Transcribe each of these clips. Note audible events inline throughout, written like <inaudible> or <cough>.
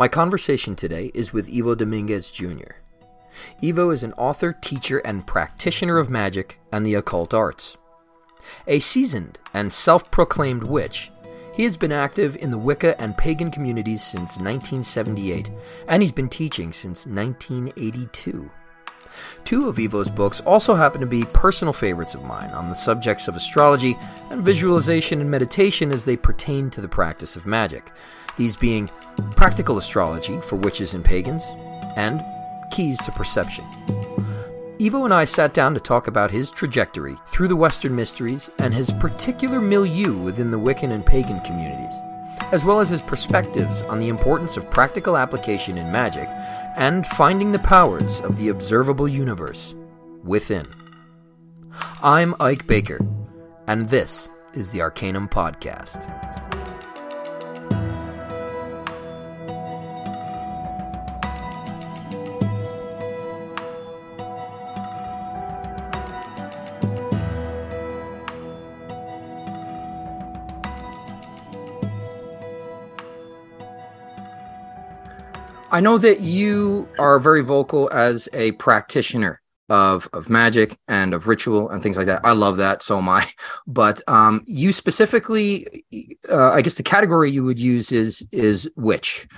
My conversation today is with Ivo Dominguez Jr. Ivo is an author, teacher, and practitioner of magic and the occult arts. A seasoned and self proclaimed witch, he has been active in the Wicca and pagan communities since 1978, and he's been teaching since 1982. Two of Ivo's books also happen to be personal favorites of mine on the subjects of astrology and visualization and meditation as they pertain to the practice of magic, these being Practical Astrology for Witches and Pagans, and Keys to Perception. Ivo and I sat down to talk about his trajectory through the Western mysteries and his particular milieu within the Wiccan and pagan communities, as well as his perspectives on the importance of practical application in magic and finding the powers of the observable universe within. I'm Ike Baker, and this is the Arcanum Podcast. I know that you are very vocal as a practitioner of of magic and of ritual and things like that. I love that, so am I. <laughs> But um, you specifically, uh, I guess the category you would use is is witch.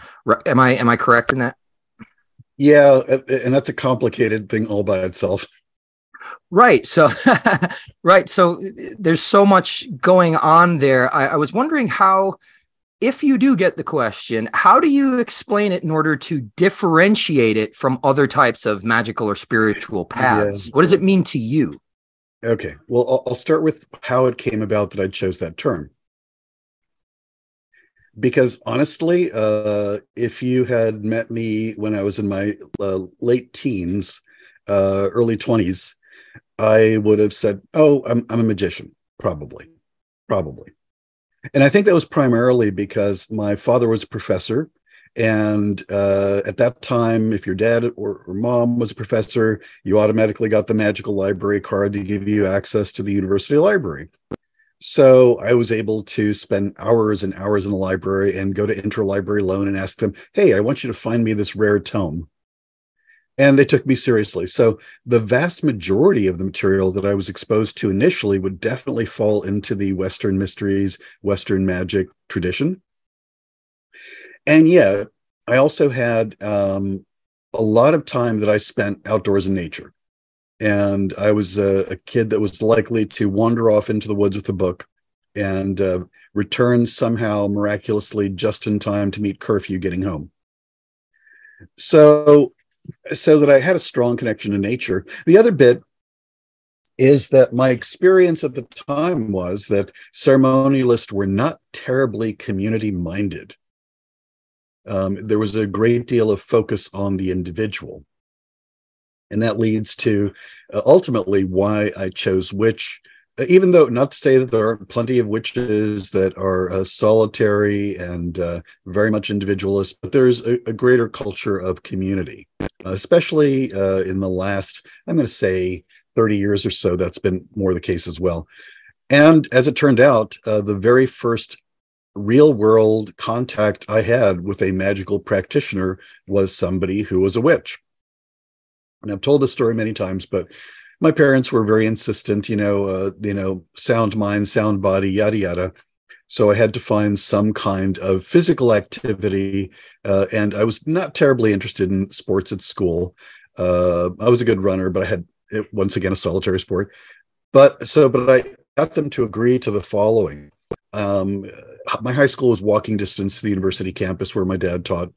Am I am I correct in that? Yeah, and that's a complicated thing all by itself. Right. So, <laughs> right. So there's so much going on there. I, I was wondering how if you do get the question, how do you explain it in order to differentiate it from other types of magical or spiritual paths? Yeah. What does it mean to you? Okay. Well, I'll start with how it came about that I chose that term. Because honestly, uh, if you had met me when I was in my uh, late teens, uh, early 20s, I would have said, Oh, I'm, I'm a magician, probably. Probably and I think that was primarily because my father was a professor. And uh, at that time, if your dad or, or, mom was a professor, you automatically got the magical library card to give you access to the university library. So I was able to spend hours and hours in the library and go to interlibrary loan and ask them, Hey, I want you to find me this rare tome and they took me seriously. So the vast majority of the material that I was exposed to initially would definitely fall into the Western mysteries, Western magic tradition. And yeah, I also had um, a lot of time that I spent outdoors in nature. And I was a, a, kid that was likely to wander off into the woods with a book and uh, return somehow miraculously just in time to meet curfew getting home. So so that I had a strong connection to nature. The other bit is that my experience at the time was that ceremonialists were not terribly community minded. Um, there was a great deal of focus on the individual. And that leads to uh, ultimately why I chose witch even though not to say that there aren't plenty of witches that are uh, solitary and uh, very much individualist, but there's a, a greater culture of community, especially uh, in the last, I'm going to say, 30 years or so. That's been more the case as well. And as it turned out, uh, the very first real world contact I had with a magical practitioner was somebody who was a witch. And I've told this story many times, but my parents were very insistent, you know, uh, you know, sound mind, sound body, yada yada. So I had to find some kind of physical activity, uh, and I was not terribly interested in sports at school. Uh, I was a good runner, but I had it, once again a solitary sport. But so, but I got them to agree to the following. Um, my high school was walking distance to the university campus where my dad taught.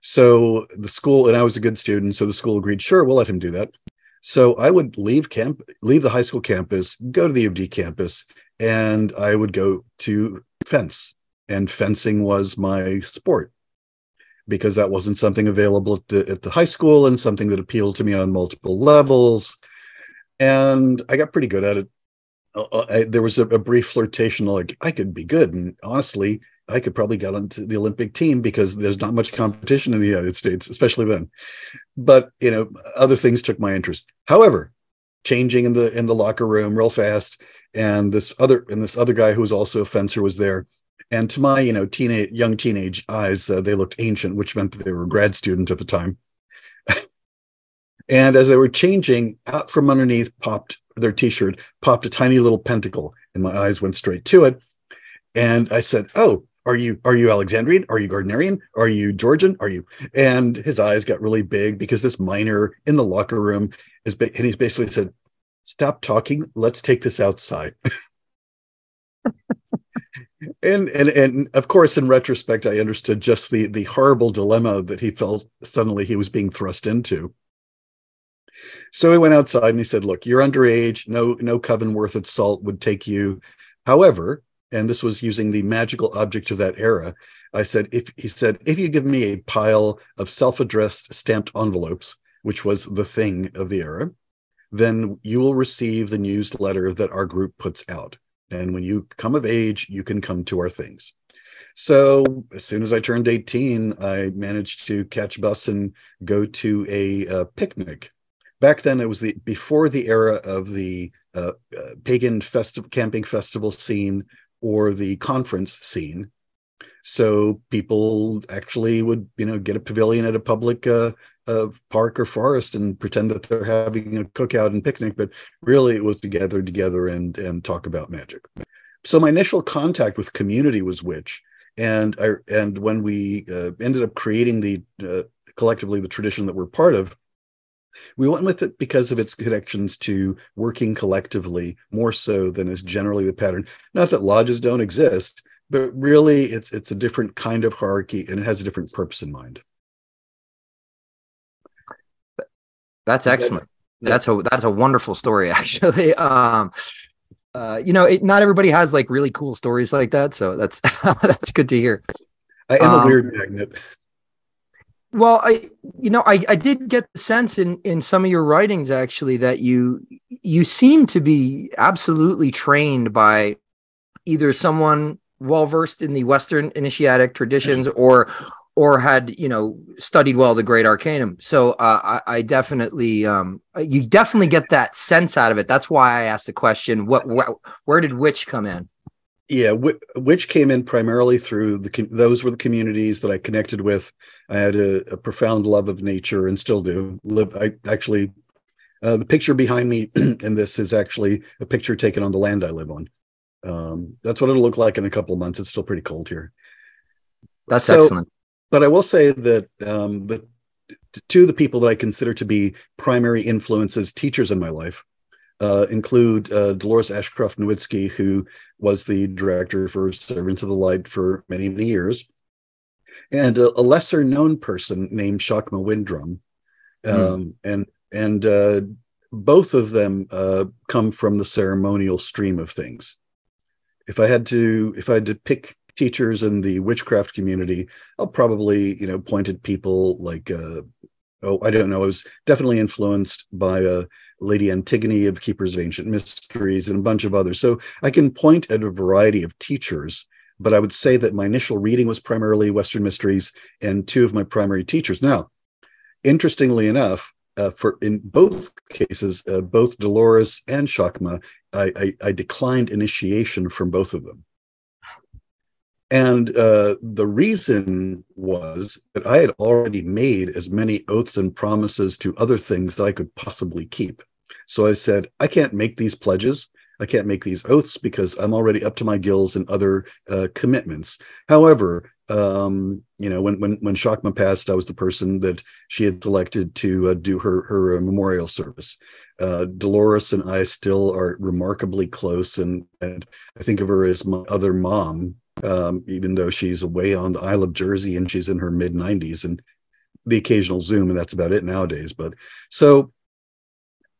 So the school, and I was a good student, so the school agreed, sure, we'll let him do that. So I would leave camp, leave the high school campus, go to the UD campus, and I would go to fence. And fencing was my sport because that wasn't something available at the, at the high school and something that appealed to me on multiple levels. And I got pretty good at it. Uh, uh I, there was a, a brief flirtation, like I could be good. And honestly, I could probably get onto the Olympic team because there's not much competition in the United States, especially then. But you know, other things took my interest. However, changing in the in the locker room real fast, and this other and this other guy who was also a fencer was there, And to my, you know, teenage, young teenage eyes, uh, they looked ancient, which meant that they were grad student at the time. <laughs> and as they were changing, out from underneath popped their t-shirt, popped a tiny little pentacle, and my eyes went straight to it. And I said, "Oh, are you are you Alexandrian? Are you Gardnerian? Are you Georgian? Are you?" And his eyes got really big because this miner in the locker room is, and he's basically said, "Stop talking. Let's take this outside." <laughs> and and and of course in retrospect i understood just the the horrible dilemma that he felt suddenly he was being thrust into so he went outside and he said look you're underage no no coven worth salt would take you however and this was using the magical object of that era i said if he said if you give me a pile of self-addressed stamped envelopes which was the thing of the era then you will receive the newsletter that our group puts out and when you come of age, you can come to our things. So as soon as I turned 18, I managed to catch bus and go to a, a picnic. Back then, it was the before the era of the uh, uh, pagan festival, camping festival scene or the conference scene. So people actually would, you know, get a pavilion at a public uh, of park or forest and pretend that they're having a cookout and picnic, but really it was to gather together and and talk about magic. So my initial contact with community was witch, and I and when we uh, ended up creating the uh, collectively the tradition that we're part of, we went with it because of its connections to working collectively more so than is generally the pattern. Not that lodges don't exist, but really it's it's a different kind of hierarchy and it has a different purpose in mind. That's excellent. That's a that's a wonderful story, <laughs> actually. Um, uh, you know, it, not everybody has like really cool stories like that, so that's <laughs> that's good to hear. I am um, a weird magnet. Well, I you know I I did get the sense in in some of your writings actually that you you seem to be absolutely trained by either someone well versed in the Western initiatic traditions or or had you know studied well the great arcanum. So uh, I, I, definitely um, you definitely get that sense out of it. That's why i asked the question what wh- where did witch come in? Yeah witch came in primarily through the those were the communities that i connected with i had a, a profound love of nature and still do. Live i actually uh, the picture behind me <clears throat> in this is actually a picture taken on the land i live on. Um, that's what it'll look like in a couple of months. It's still pretty cold here. That's so, excellent. but I will say that um, the two of the people that I consider to be primary influences, teachers in my life, uh, include uh, Dolores Ashcroft Nowicki, who was the director for Servants of the Light for many, many years, and a, a lesser known person named Shakmah Winddrum. Hmm. Um, And and uh, both of them uh, come from the ceremonial stream of things. If I had to, if I had to pick teachers in the witchcraft community, I'll probably, you know, point at people like, uh, oh, I don't know, I was definitely influenced by uh, Lady Antigone of Keepers of Ancient Mysteries and a bunch of others. So I can point at a variety of teachers, but I would say that my initial reading was primarily Western Mysteries and two of my primary teachers. Now, interestingly enough, uh, for in both cases, uh, both Dolores and Shakmah, I, I, I declined initiation from both of them. And uh, the reason was that I had already made as many oaths and promises to other things that I could possibly keep. So I said, I can't make these pledges. I can't make these oaths because I'm already up to my gills in other uh, commitments. However, um, you know, when when when Shakmah passed, I was the person that she had selected to uh, do her her uh, memorial service. Uh, Dolores and I still are remarkably close, and and I think of her as my other mom um, even though she's away on the Isle of Jersey and she's in her mid 90s and the occasional Zoom, and that's about it nowadays. But so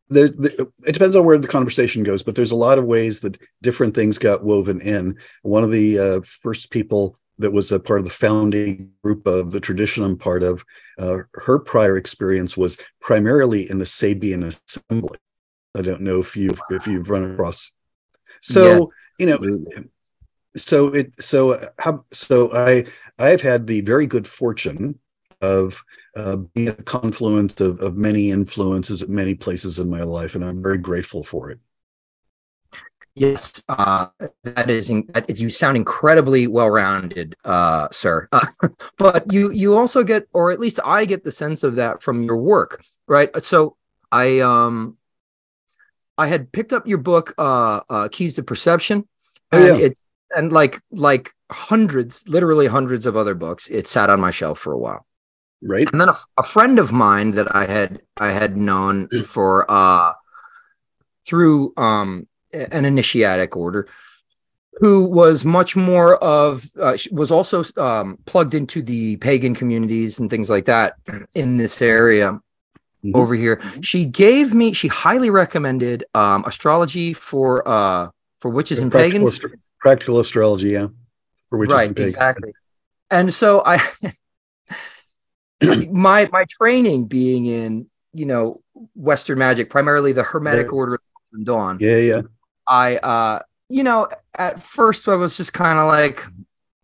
there, it depends on where the conversation goes, but there's a lot of ways that different things got woven in. One of the uh, first people that was a part of the founding group of the tradition I'm part of, uh, her prior experience was primarily in the Sabian Assembly. I don't know if you've if you've run across. So you know, so it so uh, how so i i've had the very good fortune of uh, being a confluence of, of many influences at many places in my life and i'm very grateful for it Yes, uh, that is You sound incredibly well-rounded, uh, sir. Uh, <laughs> but you you also get, or at least I get the sense of that from your work, right? So I um I had picked up your book, uh, uh Keys to Perception, Oh, and yeah. it's and like like hundreds, literally hundreds of other books. It sat on my shelf for a while. Right. and then a, a friend of mine that I had I had known for uh through um an initiatic order who was much more of uh, was also um plugged into the pagan communities and things like that in this area Mhm. over here she gave me she highly recommended um astrology for uh for witches and practical, pagans astro- practical astrology, yeah. For witches right and pagans. exactly and so i <laughs> <clears throat> my my training being in you know western magic primarily the hermetic Right. order of dawn Yeah, yeah. i uh you know at first i was just kind of like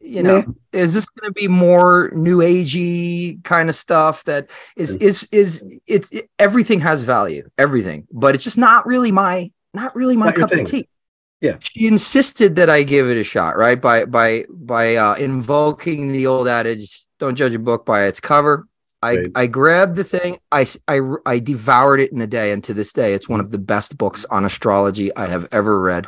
you know is this going to be more new agey kind of stuff that is Mm. is is it's it, everything has value everything but it's just not really my not really my Not cup of tea Yeah. she insisted that i give it a shot right by by by uh invoking the old adage don't judge a book by its cover I, Right. I grabbed the thing I, I, I devoured it in a day and to this day it's one of the best books on astrology I have ever read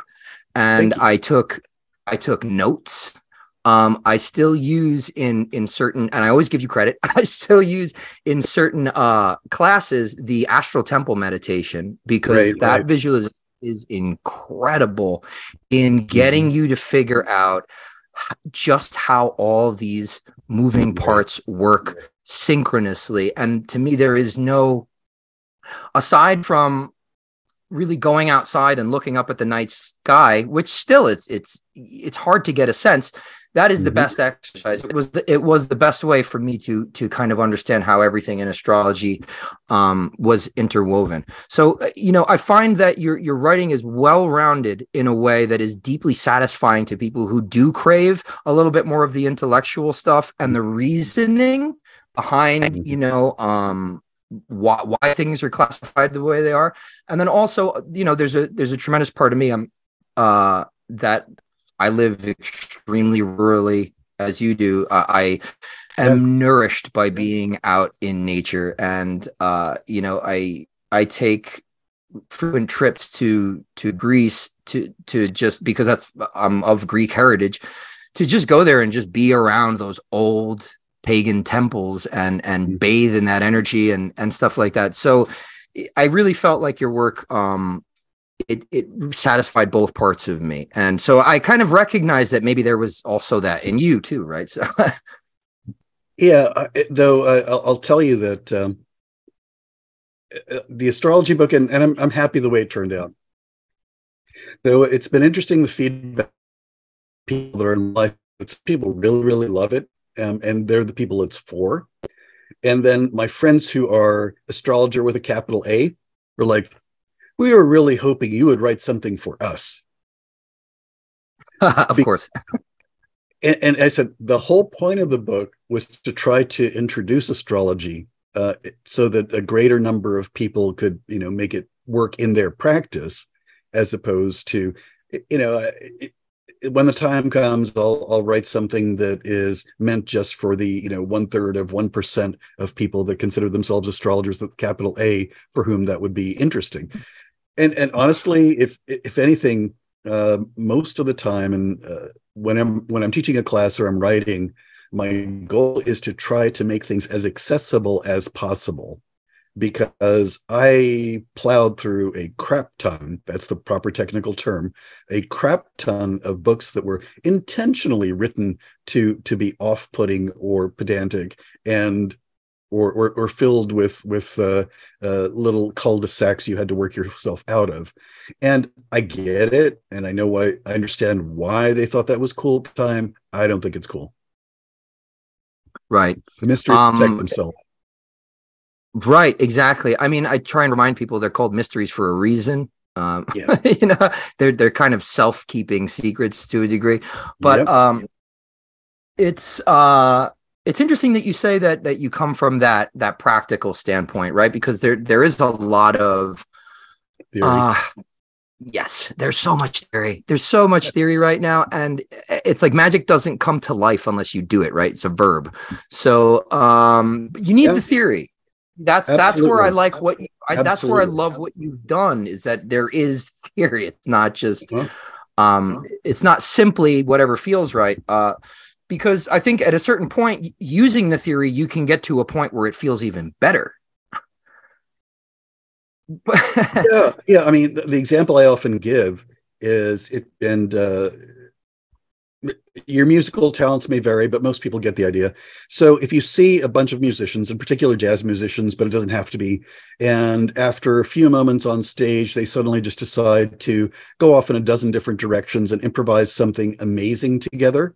and I took I took notes um I still use in in certain and I always give you credit <laughs> I still use in certain uh classes the astral temple meditation because Right, that right. visualization is incredible in getting Mm-hmm. you to figure out just how all these moving parts work synchronously. And to me there is no aside from really going outside and looking up at the night sky which still it's it's it's hard to get a sense that is the Mhm. best exercise it was the, it was the best way for me to to kind of understand how everything in astrology um was interwoven so uh, you know i find that your your writing is well rounded in a way that is deeply satisfying to people who do crave a little bit more of the intellectual stuff and the reasoning behind Mhm. you know um why, why things are classified the way they are and then also you know there's a there's a tremendous part of me i'm uh that i live extremely rurally as you do uh, i am nourished by being out in nature. And uh you know i i take frequent trips to to greece to to just because that's i'm of greek heritage to just go there and just be around those old pagan temples and and Mhm. bathe in that energy and and stuff like that. So i really felt like your work um it it satisfied both parts of me and so i kind of recognized that maybe there was also that in you too right so <laughs> Yeah, uh, though uh, I'll, tell you that um, uh, the astrology book, and, and I'm I'm happy the way it turned out. Though it's been interesting the feedback people that are in life. It's people really really love it, um, and they're the people it's for. And then my friends who are astrologer with a capital A are like, we were really hoping you would write something for us. <laughs> of Be- course <laughs> and, and I said the whole point of the book was to try to introduce astrology uh, so that a greater number of people could, you know, make it work in their practice, as opposed to, you know, it, when the time comes, I'll I'll write something that is meant just for the you know one third of one percent of people that consider themselves astrologers with capital A for whom that would be interesting. And and honestly, if if anything, uh, most of the time, and uh, when I'm when I'm teaching a class or I'm writing, my goal is to try to make things as accessible as possible because I plowed through a crap ton, that's the proper technical term, a crap ton of books that were intentionally written to to be off-putting or pedantic. And or or, or filled with with uh, uh, little cul-de-sacs you had to work yourself out of. And I get it, and I know why. I understand why they thought that was cool at the time. I don't think it's cool. right The mysteries Um, protect themselves. Right, exactly. I mean, I try and remind people they're called mysteries for a reason. Um, Yeah. <laughs> you know, they're they're kind of self-keeping secrets to a degree. But Yep. um it's uh it's interesting that you say that that you come from that that practical standpoint, right? Because there there is a lot of Theory. uh Yes, there's so much theory. There's so much theory right now, and it's like magic doesn't come to life unless you do it. Right? It's a verb. So um, you need yeah. the theory. That's Absolutely. that's where I like what you, I, that's where I love what you've done is that there is theory. It's not just uh-huh. um, it's not simply whatever feels right. Uh, because I think at a certain point, using the theory, you can get to a point where it feels even better <laughs> yeah, yeah. I mean, the, the, example I often give is it, and uh, your musical talents may vary, but most people get the idea. So if you see a bunch of musicians, in particular jazz musicians, but it doesn't have to be, and after a few moments on stage, they suddenly just decide to go off in a dozen different directions and improvise something amazing together.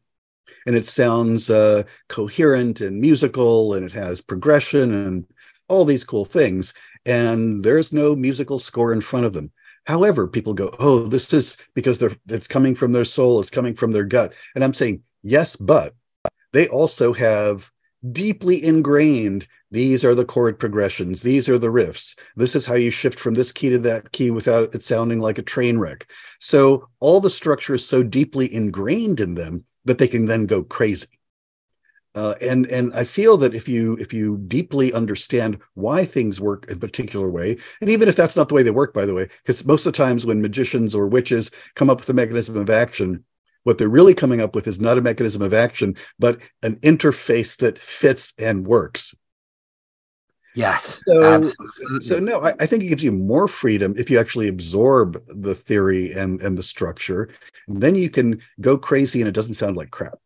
And it sounds uh, coherent and musical, and it has progression and all these cool things and there's no musical score in front of them. However, people go, "Oh, this is because they're it's coming from their soul, it's coming from their gut." And I'm saying, "Yes, but they also have deeply ingrained these are the chord progressions, these are the riffs. This is how you shift from this key to that key without it sounding like a train wreck." So, all the structure is so deeply ingrained in them that they can then go crazy. Uh, and and I feel that if you if you deeply understand why things work in a particular way, and even if that's not the way they work, by the way, because most of the times when magicians or witches come up with a mechanism of action, what they're really coming up with is not a mechanism of action, but an interface that fits and works. Yes. So, so no, I, I, think it gives you more freedom if you actually absorb the theory and and the structure. And then you can go crazy, and it doesn't sound like crap.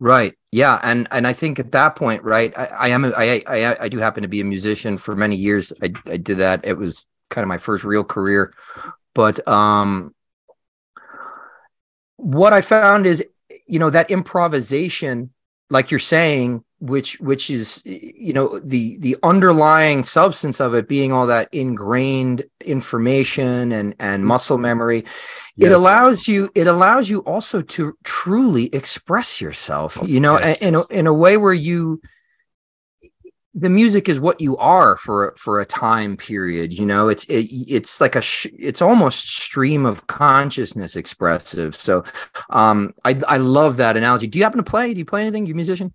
Right. Yeah. And and I think at that point, right, I, I am a, I, I I do happen to be a musician for many years. I I did that. It was kind of my first real career. But um what I found is, you know, that improvisation, like you're saying, which which is you know the the underlying substance of it being all that ingrained information and and muscle memory yes. it allows you it allows you also to truly express yourself you know yes. in, a, in a way where you the music is what you are for for a time period you know? It's it, it's like a sh- it's almost stream of consciousness expressive. So um i i love that analogy. Do you happen to play do you play anything? You a musician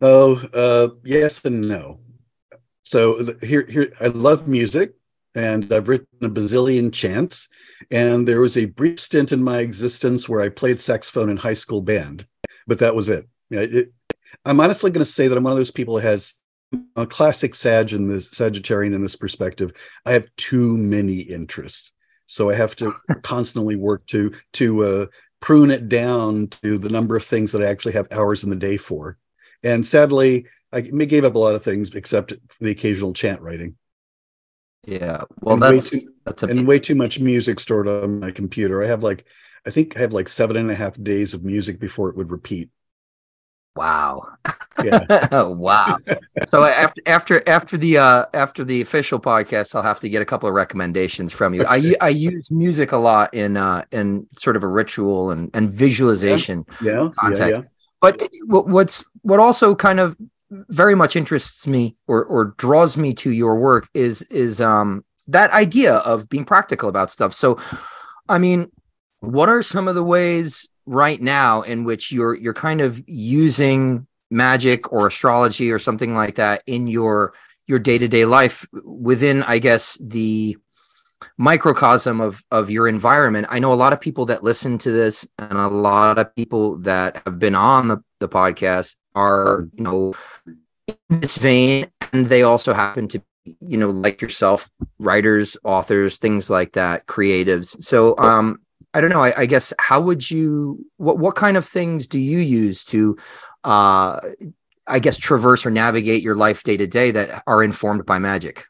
Oh, uh, yes and no. So here, here, I love music, and I've written a bazillion chants. And there was a brief stint in my existence where I played saxophone in high school band, but that was it. It I'm honestly going to say that I'm one of those people who has a classic Sag in this Sagittarian in this perspective. I have too many interests, so I have to <laughs> constantly work to to uh, prune it down to the number of things that I actually have hours in the day for. And sadly, I gave up a lot of things except the occasional chant writing. Yeah, well, and that's too, that's a and way too much music stored on my computer. I have like, I think I have like seven and a half days of music before it would repeat. Wow. Yeah. <laughs> wow. so after after after the uh after the official podcast, I'll have to get a couple of recommendations from you. I I <laughs> use music a lot in uh in sort of a ritual and and visualization yeah, yeah context. But what's what also kind of very much interests me or or draws me to your work is is um that idea of being practical about stuff. So, I mean, what are some of the ways right now in which you're you're kind of using magic or astrology or something like that in your your day-to-day life within i guess the microcosm of of your environment. I know a lot of people that listen to this and a lot of people that have been on the, the podcast are you know in this vein and they also happen to be you know like yourself writers authors things like that creatives. So um i don't know i, I guess how would you what what kind of things do you use to uh i guess traverse or navigate your life day to day that are informed by magic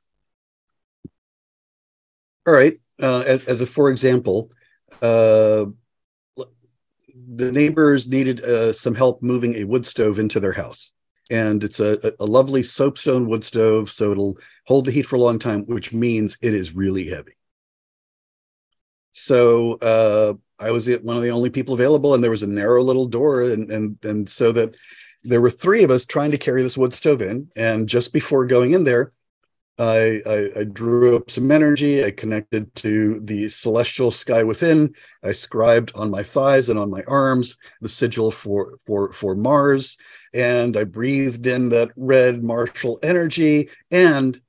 all right. Uh, as, as a for example, uh, the neighbors needed uh, some help moving a wood stove into their house. And it's a, a lovely soapstone wood stove, so it'll hold the heat for a long time, which means it is really heavy. So uh, I was one of the only people available, and there was a narrow little door, and and and so that there were three of us trying to carry this wood stove in. And just before going in there, I, I, I drew up some energy. I connected to the celestial sky within. I scribed on my thighs and on my arms the sigil for for for Mars, and I breathed in that red martial energy. And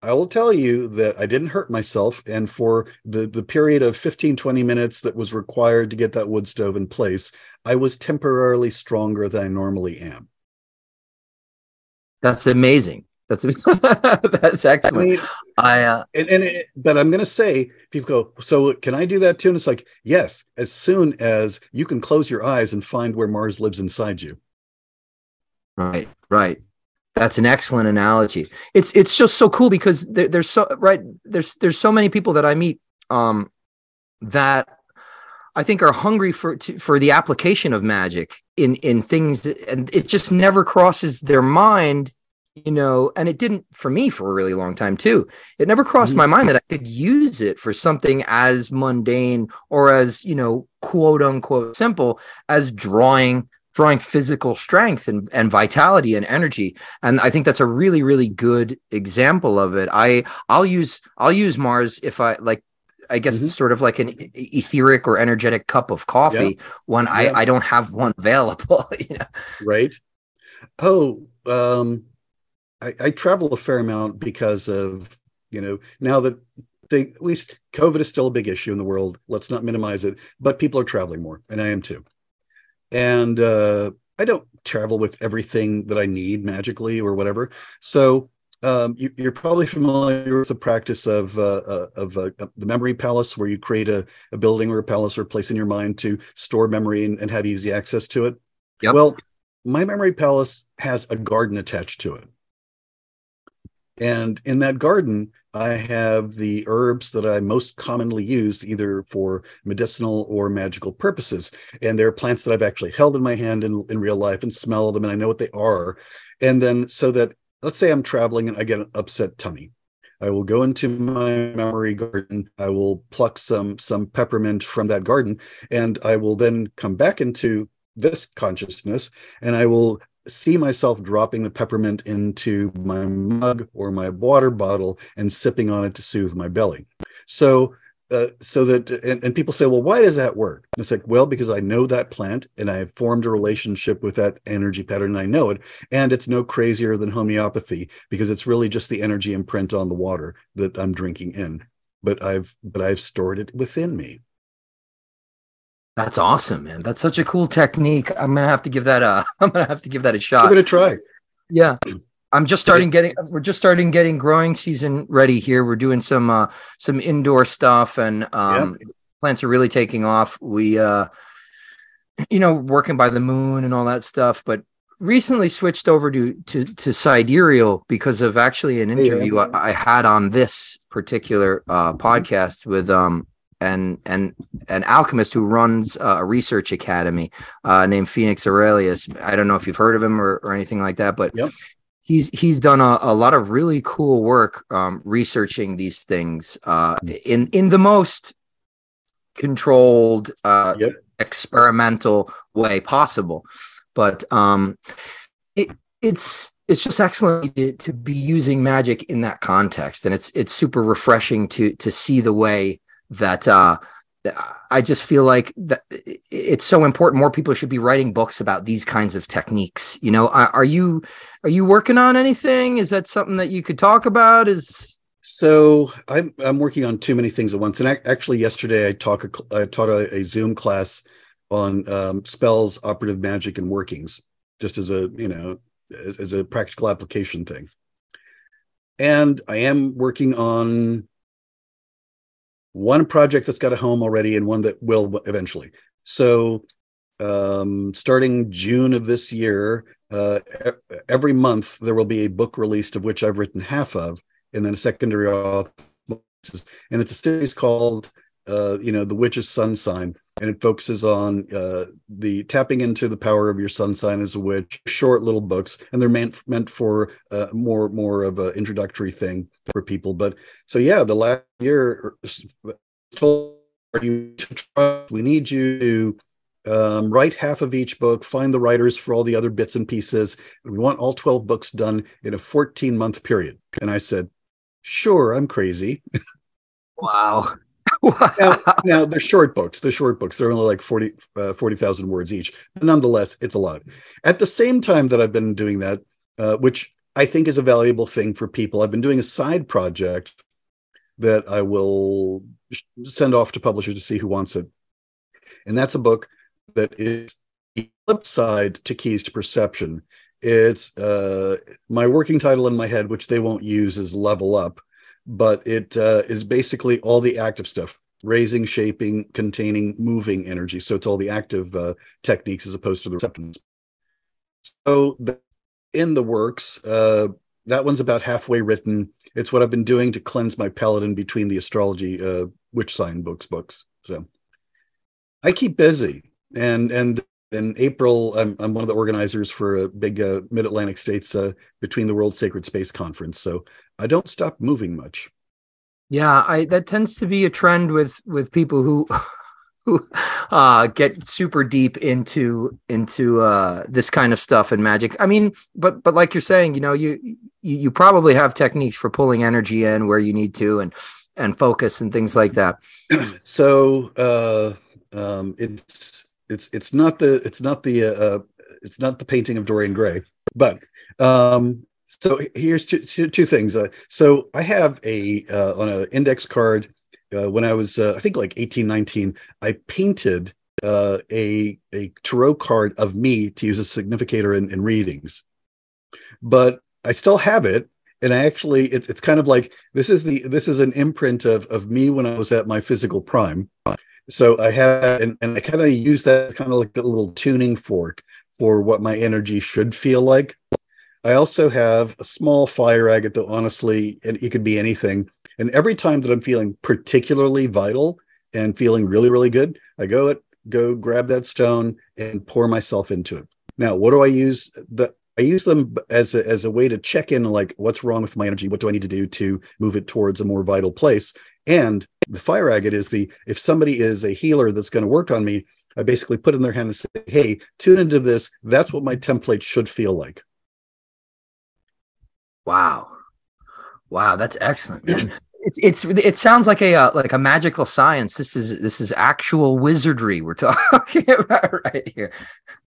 I will tell you that I didn't hurt myself. And for the, the period of 15, 20 minutes that was required to get that wood stove in place, I was temporarily stronger than I normally am. That's amazing. That's <laughs> that's excellent. I, mean, I uh, and, and it, but I'm going to say people go. So can I do that too? And it's like yes, as soon as you can close your eyes and find where Mars lives inside you. Right, right. That's an excellent analogy. It's it's just so cool because there, there's so right there's there's so many people that I meet um, that I think are hungry for to, for the application of magic in in things that, and it just never crosses their mind you know, and it didn't for me for a really long time too. It never crossed mm-hmm. my mind that I could use it for something as mundane or as, you know, quote unquote simple as drawing drawing physical strength and, and vitality and energy and i think that's a really really good example of it i i'll use i'll use mars if i like I guess mm-hmm. sort of like an etheric or energetic cup of coffee yeah. when yeah. I, I don't have one <laughs> available. you know? Right. Oh, um, I, I travel a fair amount because of you know now that they at least COVID is still a big issue in the world. Let's not minimize it, but people are traveling more, and I am too. And uh, I don't travel with everything that I need magically or whatever. So um, you, are probably familiar with the practice of uh, uh, of uh, the memory palace, where you create a, a, building or a palace or a place in your mind to store memory and, and have easy access to it. Yep. Well, my memory palace has a garden attached to it. And in that garden, I have the herbs that I most commonly use, either for medicinal or magical purposes. And they're plants that I've actually held in my hand in, in real life and smell them, and I know what they are. And then, so that let's say I'm traveling and I get an upset tummy. I will go into my memory garden. I will pluck some some peppermint from that garden, and I will then come back into this consciousness, and I will see myself dropping the peppermint into my mug or my water bottle and sipping on it to soothe my belly. So, uh, so that and, and, people say, well, why does that work? And it's like, well, because I know that plant and I have formed a relationship with that energy pattern. And I know it, and it's no crazier than homeopathy because it's really just the energy imprint on the water that I'm drinking in. But I've but I've stored it within me. That's awesome, man. That's such a cool technique. I'm gonna have to give that a. <laughs> I'm gonna have to give that a shot. I'm gonna try. Yeah, I'm just starting getting. We're just starting getting growing season ready here. We're doing some uh some indoor stuff, and um, yeah. plants are really taking off. We uh, you know, working by the moon and all that stuff, but recently switched over to to to sidereal because of actually an interview yeah. I, I, had on this particular uh, podcast with um and and an alchemist who runs a research academy uh, named Phoenix Aurelius. I don't know if you've heard of him or, or anything like that, but yep. he's he's done a, a, lot of really cool work um, researching these things uh, in in the most controlled, uh, yep. experimental way possible. But um, it it's it's just excellent to, to be using magic in that context, and it's it's super refreshing to to see the way that uh, I just feel like that it's so important. More people should be writing books about these kinds of techniques. You know, are you are you working on anything? Is that something that you could talk about? Is so I'm I'm working on too many things at once. And actually, yesterday I talk I taught a, a Zoom class on um, spells, operative magic, and workings, just as a you know as, as a practical application thing. And I am working on one project that's got a home already and one that will eventually. So, um, starting June of this year, uh, every month there will be a book released of which I've written half of, and then a secondary author. And it's a series called, uh, you know, The Witch's Sun Sign, and it focuses on uh, the tapping into the power of your sun sign as a witch. Short little books, and they're meant meant for uh, more more of an introductory thing for people. But so yeah, the last year told you to. We need you to um, write half of each book, find the writers for all the other bits and pieces. And we want all 12 books done in a 14 month period. And I said, Sure, I'm crazy. <laughs> Wow. Now, <laughs> now they're short books. They're short books. They're only like 40 uh, 40,000 words each. But nonetheless, it's a lot. At the same time that I've been doing that, uh, which I think is a valuable thing for people, I've been doing a side project that I will send off to publishers to see who wants it. And that's a book that is the flip side to Keys to Perception. It's uh, my working title in my head, which they won't use, is Level Up but it uh, is basically all the active stuff raising shaping containing moving energy. So it's all the active uh, techniques as opposed to the receptors. So the, in the works uh, that one's about halfway written. It's what i've been doing to cleanse my palate in between the astrology uh, witch sign books books. So i keep busy. And and in April, I'm, I'm one of the organizers for a big uh, Mid Atlantic States uh, Between the World Sacred Space Conference. So I don't stop moving much. Yeah, I that tends to be a trend with with people who <laughs> who uh, get super deep into into uh, this kind of stuff and magic. I mean, but but like you're saying, you know, you you, you probably have techniques for pulling energy in where you need to and and focus and things like that. <clears throat> so uh, um, it's it's it's not the it's not the uh, uh, it's not the painting of Dorian Gray, but um, so here's two, two, two things. Uh, so I have a uh, on an index card uh, when I was uh, I think like 18, 19, I painted uh, a a tarot card of me to use as significator in, in readings, but I still have it. And I actually, it, it's kind of like this is the this is an imprint of of me when I was at my physical prime so I have, and, and I kind of use that kind of like a little tuning fork for what my energy should feel like. I also have a small fire agate though honestly, and it could be anything. And every time that I'm feeling particularly vital and feeling really, really good, I go it, go grab that stone and pour myself into it. Now, what do I use? The I use them as a, as a way to check in, like what's wrong with my energy? What do I need to do to move it towards a more vital place? And the fire agate is the if somebody is a healer that's going to work on me, I basically put in their hand and say, "Hey, tune into this. That's what my template should feel like." Wow, wow, that's excellent, man. it's it's it sounds like a uh, like a magical science. This is this is actual wizardry we're <laughs> talking about right here.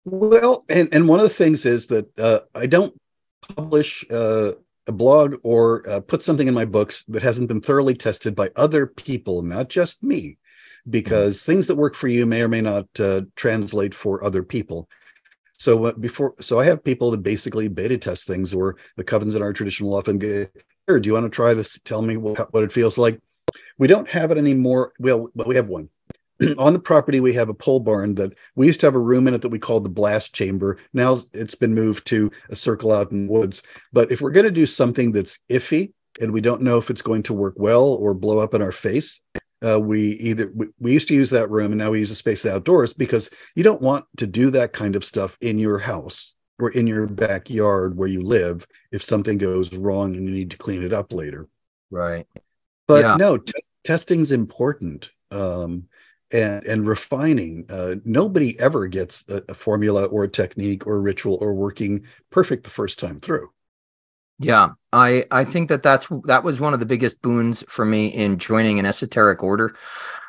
Well, and and one of the things is that uh, I don't publish uh, a blog or uh, put something in my books that hasn't been thoroughly tested by other people, not just me, because mm-hmm. things that work for you may or may not uh, translate for other people. So before, so I have people that basically beta test things, or the covens in our traditional often get, here, do you want to try this? Tell me what, what it feels like. We don't have it anymore. Well, but we have one. <clears throat> on the property, we have a pole barn that we used to have a room in it that we called the blast chamber. Now it's been moved to a circle out in the woods. But if we're going to do something that's iffy and we don't know if it's going to work well or blow up in our face, uh, we either we, we, used to use that room and now we use a space outdoors because you don't want to do that kind of stuff in your house or in your backyard where you live if something goes wrong and you need to clean it up later. Right. But yeah. no, t- testing's important. Um, and, and refining. Uh, nobody ever gets a, a, formula or a technique or a ritual or working perfect the first time through. Yeah, I I think that that's that was one of the biggest boons for me in joining an esoteric order,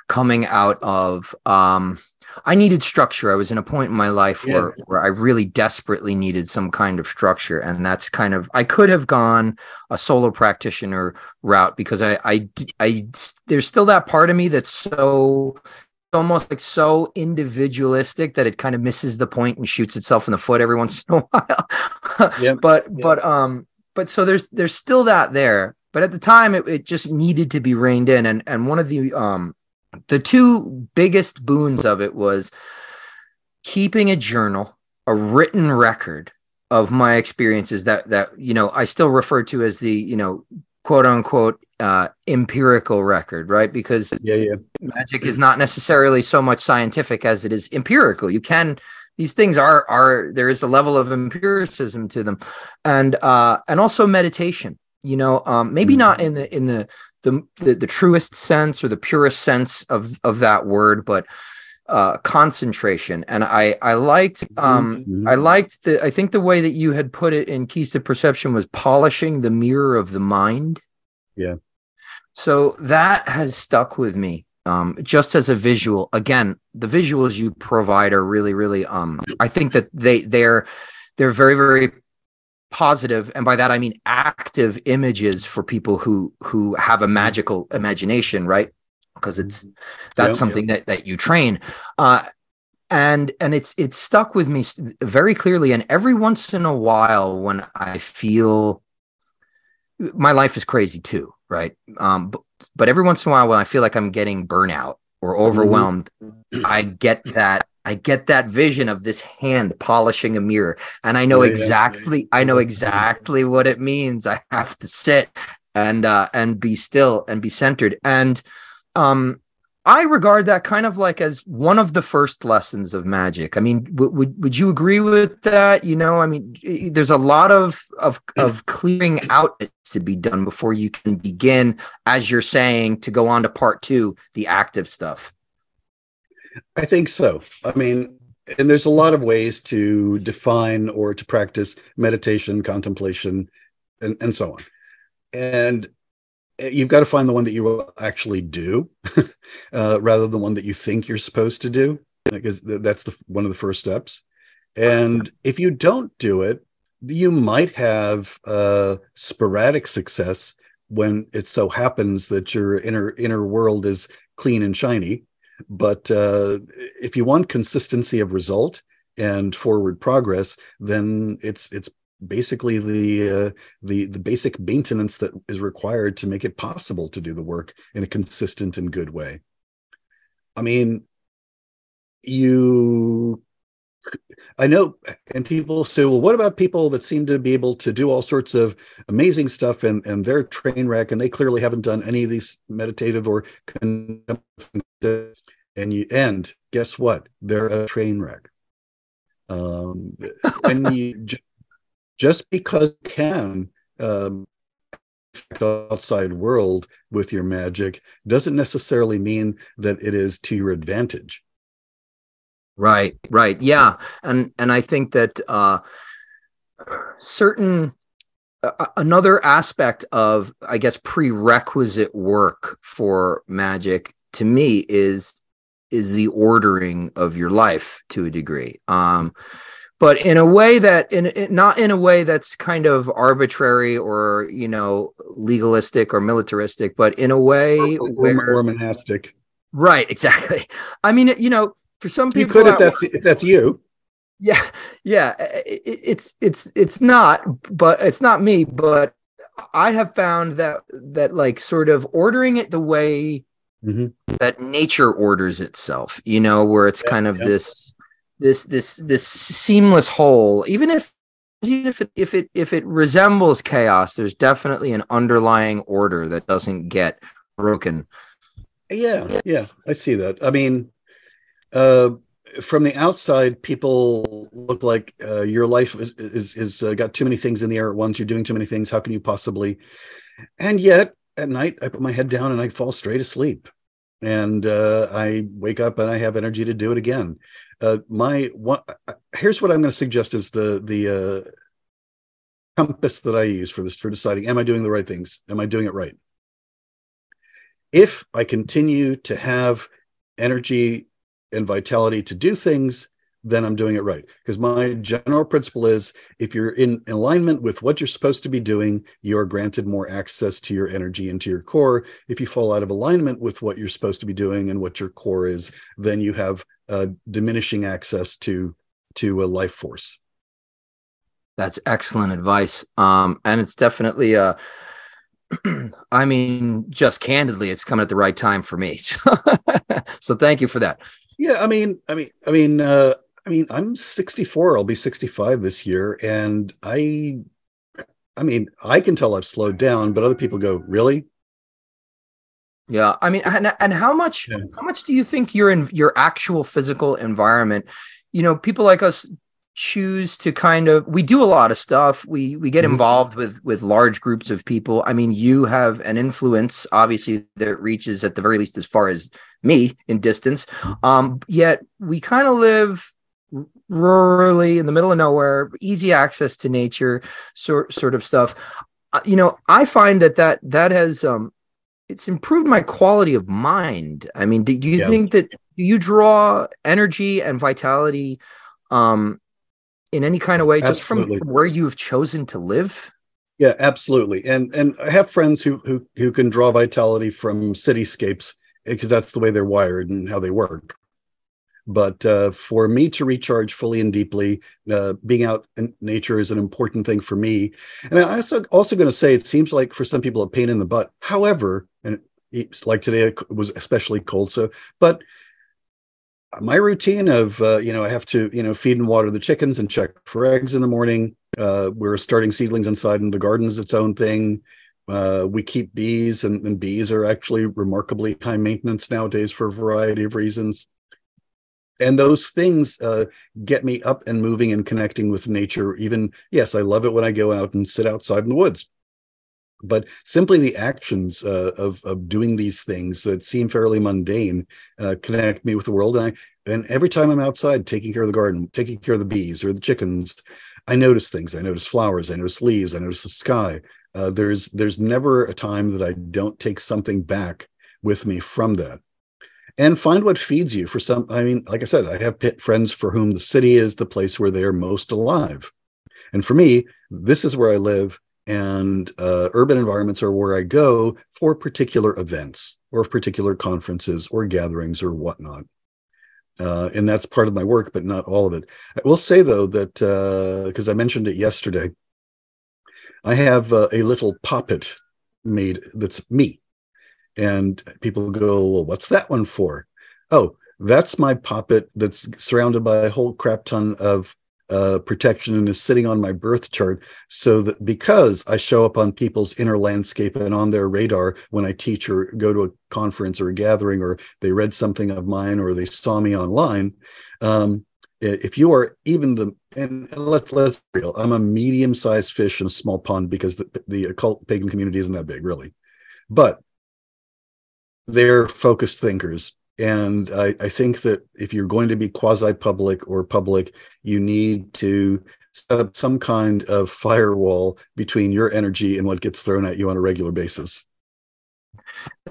coming out of um, I needed structure. I was in a point in my life yeah. where where I really desperately needed some kind of structure, and that's kind of I could have gone a solo practitioner route because I I I there's still that part of me that's so almost like so individualistic that it kind of misses the point and shoots itself in the foot every once in a <laughs> while. yep. But yep. but um but so there's there's still that there. But at the time it, it just needed to be reined in. And and one of the um the two biggest boons of it was keeping a journal, a written record of my experiences that that you know I still refer to as the you know quote unquote uh, empirical record, right? Because yeah, yeah, magic is not necessarily so much scientific as it is empirical. You can these things are are there is a level of empiricism to them, and uh, and also meditation. You know, um, maybe mm-hmm. not in the in the, the the the truest sense or the purest sense of of that word, but uh, concentration. And I I liked um mm-hmm. I liked the I think the way that you had put it in Keys to Perception was polishing the mirror of the mind Yeah. So that has stuck with me. Um, just as a visual, again, the visuals you provide are really, really. Um, I think that they they're they're very, very positive and by that i mean active images for people who who have a magical imagination right because it's that's yeah, something yeah. that that you train uh and and it's it's stuck with me very clearly and every once in a while when i feel my life is crazy too right um but, but every once in a while when i feel like i'm getting burnout or mm-hmm. overwhelmed mm-hmm. I get that I get that vision of this hand polishing a mirror, and I know yeah, exactly. Yeah. I know exactly what it means. I have to sit and uh, and be still and be centered. And um, I regard that kind of like as one of the first lessons of magic. I mean, w- would would you agree with that? You know, I mean, there's a lot of of of clearing out to be done before you can begin, as you're saying, to go on to part two, the active stuff. I think so. I mean, and there's a lot of ways to define or to practice meditation, contemplation, and, and so on. And you've got to find the one that you actually do <laughs> uh, rather than the one that you think you're supposed to do, because that's the one of the first steps. And if you don't do it, you might have uh, sporadic success when it so happens that your inner inner world is clean and shiny but uh, if you want consistency of result and forward progress, then it's it's basically the uh, the the basic maintenance that is required to make it possible to do the work in a consistent and good way. I mean, you I know, and people say, well, what about people that seem to be able to do all sorts of amazing stuff and, and they're train wreck and they clearly haven't done any of these meditative or and you end guess what? They're a train wreck. Um and you <laughs> just because you can um outside world with your magic doesn't necessarily mean that it is to your advantage right right yeah and and i think that uh certain uh, another aspect of i guess prerequisite work for magic to me is is the ordering of your life to a degree. Um, but in a way that in, in, not in a way that's kind of arbitrary or you know legalistic or militaristic but in a way or, where or monastic right exactly. I mean you know for some people you could if that's if that's you yeah yeah it, it's it's it's not but it's not me but i have found that that like sort of ordering it the way mm-hmm. that nature orders itself you know where it's yeah, kind of yeah. this this this this seamless whole even if even if it if it if it resembles chaos there's definitely an underlying order that doesn't get broken yeah yeah i see that i mean uh from the outside people look like uh, your life is is, is uh, got too many things in the air at once you're doing too many things how can you possibly and yet at night I put my head down and I fall straight asleep. And uh, I wake up and I have energy to do it again. Uh, my what here's what I'm going to suggest is the the uh, compass that I use for this for deciding am I doing the right things? Am I doing it right? If I continue to have energy and vitality to do things, then I'm doing it right. Because my general principle is if you're in alignment with what you're supposed to be doing, you are granted more access to your energy and to your core. If you fall out of alignment with what you're supposed to be doing and what your core is, then you have uh, diminishing access to to a life force. That's excellent advice. Um, and it's definitely uh <clears throat> I mean, just candidly, it's coming at the right time for me. <laughs> so thank you for that. Yeah, I mean, I mean, I mean, uh, I mean, I'm 64. I'll be 65 this year, and I, I mean, I can tell I've slowed down, but other people go, "Really?" Yeah, I mean, and, and how much yeah. how much do you think you're in your actual physical environment? You know, people like us choose to kind of we do a lot of stuff we we get mm-hmm. involved with with large groups of people i mean you have an influence obviously that reaches at the very least as far as me in distance um yet we kind of live rurally in the middle of nowhere, easy access to nature, sort sort of stuff. uh, you know, I find that that that has um, it's improved my quality of mind. I mean, do, you yeah. think that do you draw energy and vitality um, in any kind of way just from, from where you've chosen to live? Yeah, absolutely. And and I have friends who who who can draw vitality from cityscapes because that's the way they're wired and how they work. But uh, for me to recharge fully and deeply, uh, being out in nature is an important thing for me. And I also also going to say it seems like for some people a pain in the butt. However, and it's like today it was especially cold, so but my routine of uh, you know I have to you know feed and water the chickens and check for eggs in the morning. Uh, we're starting seedlings inside, and the garden is its own thing. Uh, we keep bees, and, and, bees are actually remarkably high maintenance nowadays for a variety of reasons and those things uh, get me up and moving and connecting with nature even yes i love it when i go out and sit outside in the woods but simply the actions uh, of, of doing these things that seem fairly mundane uh, connect me with the world. And I, and every time i'm outside taking care of the garden taking care of the bees or the chickens i notice things. I notice flowers. I notice leaves. I notice the sky. Uh, there's there's never a time that i don't take something back with me from that. And find what feeds you for some i mean like i said i have friends for whom the city is the place where they are most alive. And for me this is where i live and uh, urban environments are where i go for particular events or particular conferences or gatherings or whatnot. Uh, and that's part of my work but not all of it. I will say though that because uh, i mentioned it yesterday i have uh, a little poppet made that's me. And people go, well, what's that one for? Oh, that's my poppet that's surrounded by a whole crap ton of uh, protection and is sitting on my birth chart so that because I show up on people's inner landscape and on their radar when I teach or go to a conference or a gathering or they read something of mine or they saw me online. Um, if you are even the and let, let's real, I'm a medium sized fish in a small pond because the, the occult pagan community isn't that big, really. But they're focused thinkers. And I, I think that if you're going to be quasi public or public, you need to set up some kind of firewall between your energy and what gets thrown at you on a regular basis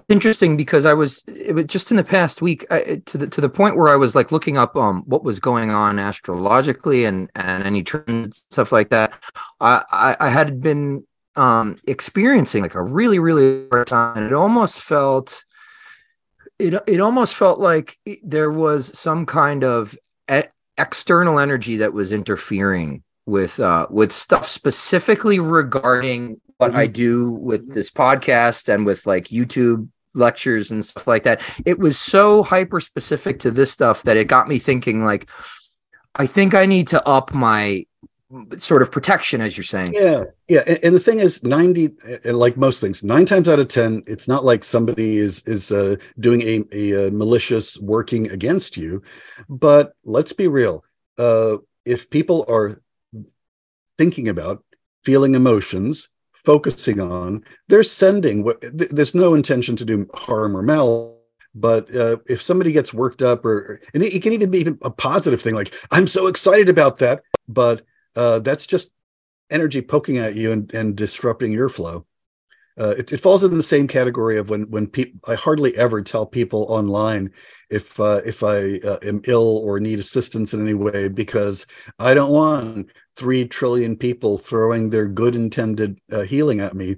interesting because I was was just in the past week I, to the to the point where I was like looking up um what was going on astrologically and and any trends stuff like that. I I, I had been um experiencing like a really really hard time. And it almost felt it it almost felt like there was some kind of e- external energy that was interfering with uh, with stuff specifically regarding what mm-hmm. I do with this podcast and with like YouTube lectures and stuff like that. It was so hyper specific to this stuff that it got me thinking like I think I need to up my sort of protection as you're saying. Yeah yeah and, and, the thing is 90 like most things nine times out of ten it's not like somebody is is uh, doing a, a, a, malicious working against you. But let's be real uh, if people are thinking about feeling emotions focusing on they're sending there's no intention to do harm or mal but uh, if somebody gets worked up or and it, it can even be even a positive thing like i'm so excited about that but uh, that's just energy poking at you and, and disrupting your flow. Uh, it, it, falls in the same category of when when people. I hardly ever tell people online if uh, if I uh, am ill or need assistance in any way because I don't want three trillion people throwing their good intended uh, healing at me,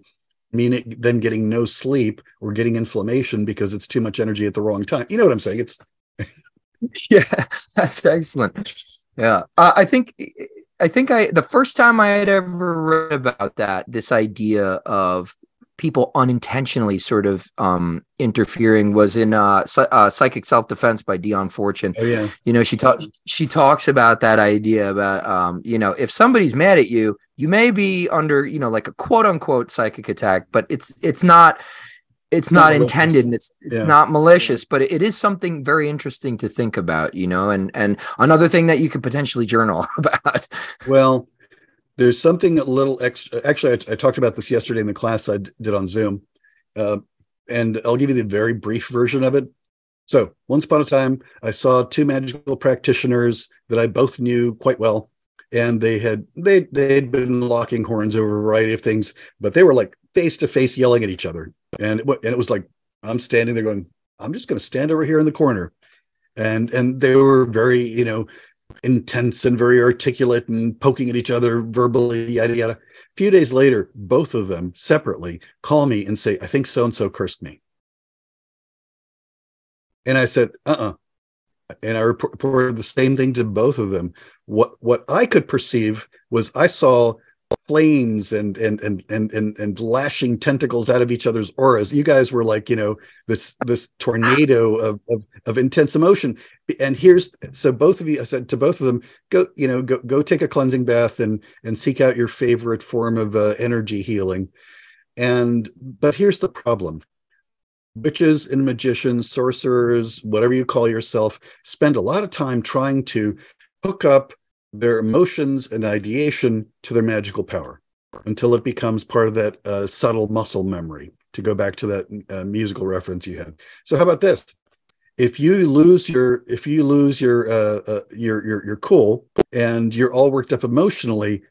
meaning then getting no sleep or getting inflammation because it's too much energy at the wrong time. You know what I'm saying? It's <laughs> yeah, that's excellent. Yeah, I think I think I the first time I had ever read about that, this idea of people unintentionally sort of um interfering was in uh, uh psychic self-defense by Dion Fortune. Oh yeah. You know, she talks she talks about that idea about um, you know, if somebody's mad at you, you may be under, you know, like a quote unquote psychic attack, but it's it's not it's not, not intended and it's it's yeah. not malicious but it is something very interesting to think about you know and and another thing that you could potentially journal <laughs> about. Well there's something a little extra actually I, I talked about this yesterday in the class i d- did on zoom uh, and i'll give you the very brief version of it. So once upon a time i saw two magical practitioners that i both knew quite well and they had they they'd been locking horns over a variety of things, but they were like face to face yelling at each other, and it, and it was like I'm standing there going, I'm just going to stand over here in the corner, and and they were very you know intense and very articulate and poking at each other verbally, yada yada. A few days later, both of them separately call me and say, I think so and so cursed me. And I said, uh uh-uh. uh and I reported the same thing to both of them. What what I could perceive was I saw flames and and and and and, and lashing tentacles out of each other's auras. You guys were like, you know, this this tornado of, of of intense emotion. And here's so both of you. I said to both of them, go, you know, go go take a cleansing bath and and seek out your favorite form of uh, energy healing. And but here's the problem witches and magicians, sorcerers, whatever you call yourself, spend a lot of time trying to hook up their emotions and ideation to their magical power until it becomes part of that uh, subtle muscle memory. To go back to that uh, musical reference you had. So, how about this? If you lose your if you lose your uh, uh your your your cool and you're all worked up emotionally,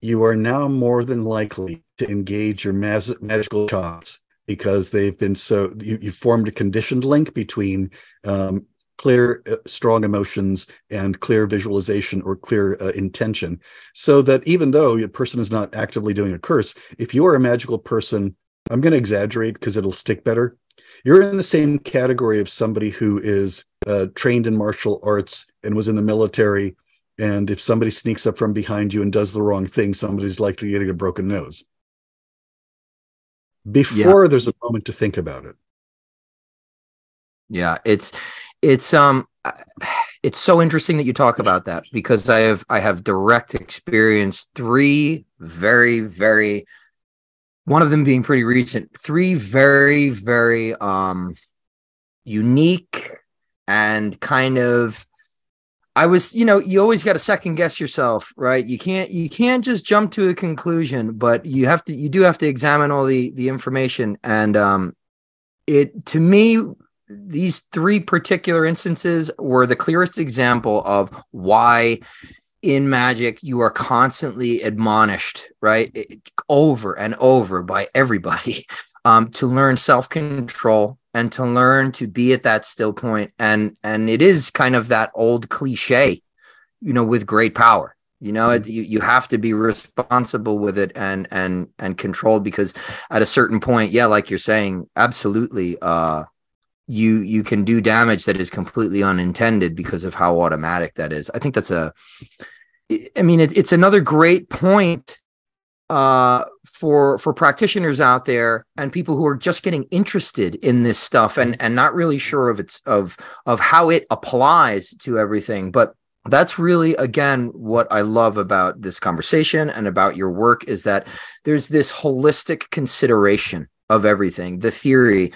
you are now more than likely to engage your mag- magical chops because they've been so you, you formed a conditioned link between um, clear uh, strong emotions and clear visualization or clear uh, intention so that even though a person is not actively doing a curse if you are a magical person i'm going to exaggerate because it'll stick better you're in the same category of somebody who is uh, trained in martial arts and was in the military and if somebody sneaks up from behind you and does the wrong thing somebody's likely getting a broken nose before yeah. there's a moment to think about it. Yeah, it's it's um it's so interesting that you talk about that <clears throat> because I have I have direct experience three very very one of them being pretty recent three very very um unique and kind of I was, you know, you always got to second guess yourself, right? You can't you can't just jump to a conclusion, but you have to you do have to examine all the the information and um it to me these three particular instances were the clearest example of why in magic you are constantly admonished right over and over by everybody <laughs> um, to learn self-control and to learn to be at that still point and and it is kind of that old cliche you know with great power you know mm-hmm. you, you have to be responsible with it and and and controlled because at a certain point yeah like you're saying absolutely uh you you can do damage that is completely unintended because of how automatic that is. I think that's a i mean it, it's another great point uh, for for practitioners out there and people who are just getting interested in this stuff and and not really sure of its of of how it applies to everything. But that's really again what i love about this conversation and about your work is that there's this holistic consideration of everything. The theory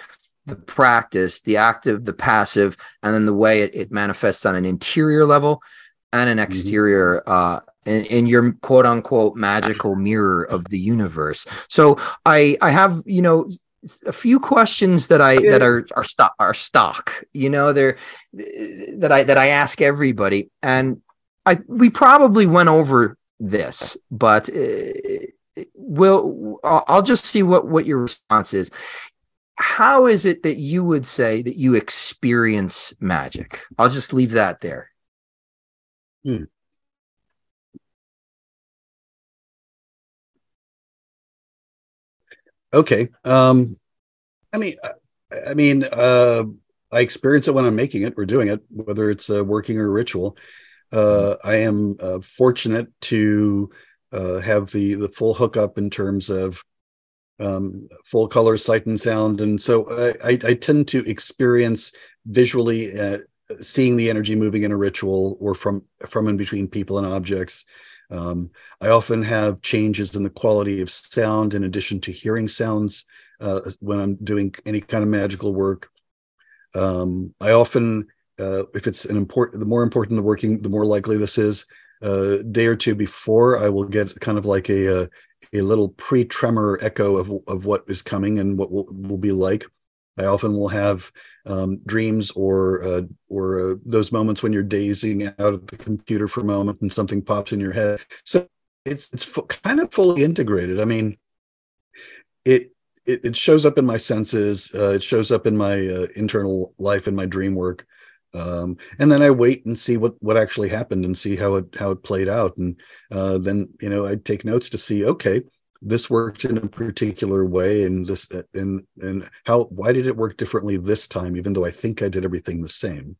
the practice the active the passive and then the way it, it manifests on an interior level and an mm-hmm. exterior uh, in, in your quote unquote magical mirror of the universe. So I I have you know a few questions that I that are are stock are stock. You know, they're that I that I ask everybody, and I we probably went over this, but uh, will I'll just see what what your response is. How is it that you would say that you experience magic? I'll just leave that there. Hmm. Okay. Um, I mean, I, I mean, uh, I experience it when I'm making it or doing it, whether it's uh, working or ritual. Uh, I am uh, fortunate to uh, have the the full hookup in terms of um, full color, sight and sound, and so I, I, tend to experience visually uh, seeing the energy moving in a ritual or from from in between people and objects um, I often have changes in the quality of sound in addition to hearing sounds uh, when I'm doing any kind of magical work. Um, I often, uh, if it's an important, the more important the working, the more likely this is. A uh, day or two before, I will get kind of like a a, a little pre-tremor echo of of what is coming and what will, will be like. I often will have um, dreams or uh, or uh, those moments when you're dazing out of the computer for a moment and something pops in your head. So it's it's kind of fully integrated. I mean, it it, it shows up in my senses. Uh, it shows up in my uh, internal life and my dream work. Um, and then I wait and see what what actually happened and see how it how it played out. And uh, then you know I take notes to see okay this worked in a particular way and this and and how why did it work differently this time even though i think i did everything the same?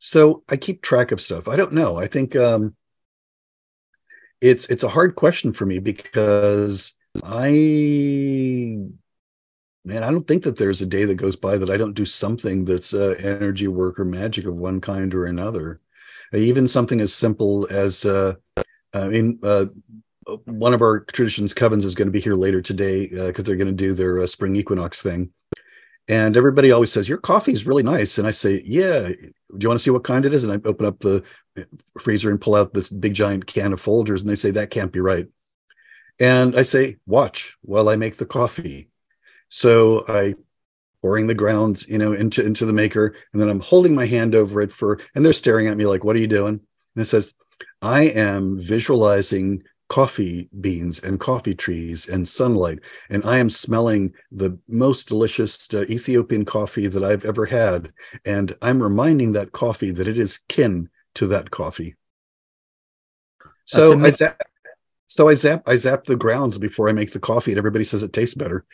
So i keep track of stuff. I don't know. I think um it's it's a hard question for me because i man i don't think that there's a day that goes by that i don't do something that's uh, energy work or magic of one kind or another even something as simple as uh I mean, uh, one of our traditions, Covens, is going to be here later today because uh, they're going to do their uh, spring equinox thing. And everybody always says, Your coffee is really nice. And I say, Yeah, do you want to see what kind it is? And I open up the freezer and pull out this big giant can of Folgers. And they say, That can't be right. And I say, Watch while I make the coffee. So I pouring the grounds, you know, into into the maker, and then I'm holding my hand over it for, and they're staring at me like, "What are you doing?" And it says, "I am visualizing coffee beans and coffee trees and sunlight. And I am smelling the most delicious uh, Ethiopian coffee that I've ever had. And I'm reminding that coffee that it is kin to that coffee. So I zap, so I zap I zap the grounds before I make the coffee, and everybody says it tastes better.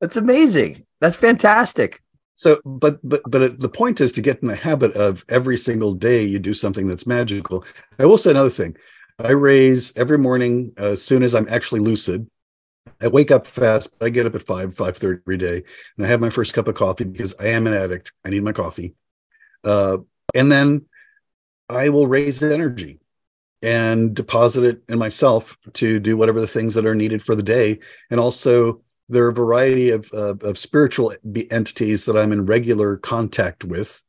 That's amazing. That's fantastic. So, but but but the point is to get in the habit of every single day you do something that's magical. I will say another thing. I raise every morning as soon as I'm actually lucid. I wake up fast. I get up at five, five thirty every day, and I have my first cup of coffee because I am an addict. I need my coffee, uh, and then I will raise energy and deposit it in myself to do whatever the things that are needed for the day. And also, there are a variety of, of, spiritual entities that I'm in regular contact with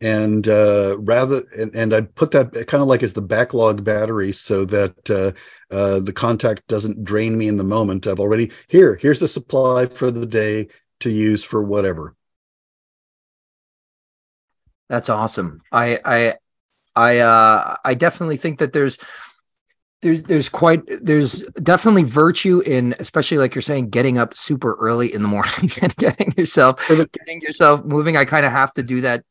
and uh, rather and, and I put that kind of like as the backlog battery so that uh, uh, the contact doesn't drain me in the moment. I've already here. Here's the supply for the day to use for whatever. That's awesome. I I I uh, I definitely think that there's there's there's quite there's definitely virtue in especially like you're saying getting up super early in the morning <laughs> and getting yourself getting yourself moving. I kind of have to do that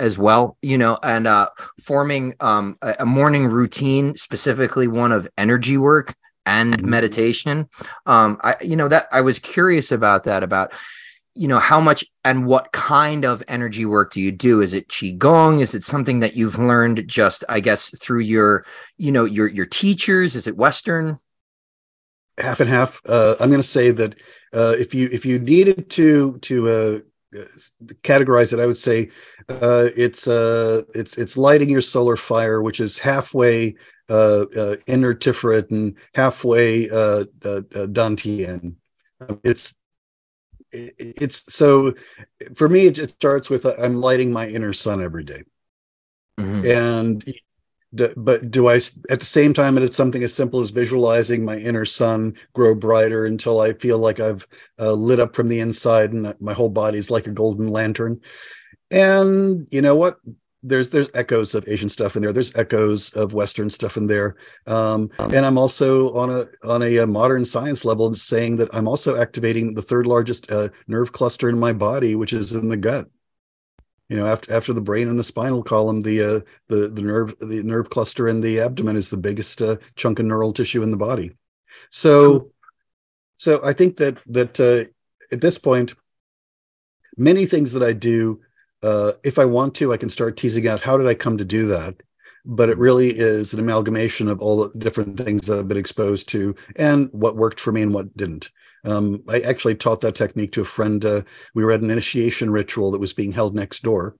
as well you know and uh forming um a, a morning routine specifically one of energy work and mm-hmm. meditation. Um i you know that i was curious about that about you know how much and what kind of energy work do you do? Is it qigong? Is it something that you've learned just i guess through your you know your your teachers? Is it western? Half and half. Uh, i'm going to say that uh, if you if you needed to to uh, categorize it, I would say uh, it's uh, it's it's lighting your solar fire, which is halfway uh, inner Tiferet and halfway Dantian. It's it's so for me. It, starts with uh, I'm lighting my inner sun every day. Mm-hmm. and but do I at the same time it's something as simple as visualizing my inner sun grow brighter until I feel like I've uh, lit up from the inside and my whole body's like a golden lantern. And you know what? There's there's echoes of Asian stuff in there. There's echoes of Western stuff in there. Um, and I'm also on a on a, a, modern science level saying that I'm also activating the third largest uh, nerve cluster in my body, which is in the gut you know after after the brain and the spinal column the uh, the the nerve the nerve cluster in the abdomen is the biggest uh, chunk of neural tissue in the body so so i think that that uh, at this point many things that i do uh, if i want to i can start teasing out how did i come to do that but it really is an amalgamation of all the different things that i've been exposed to and what worked for me and what didn't um, I actually taught that technique to a friend. Uh, we were at an initiation ritual that was being held next door,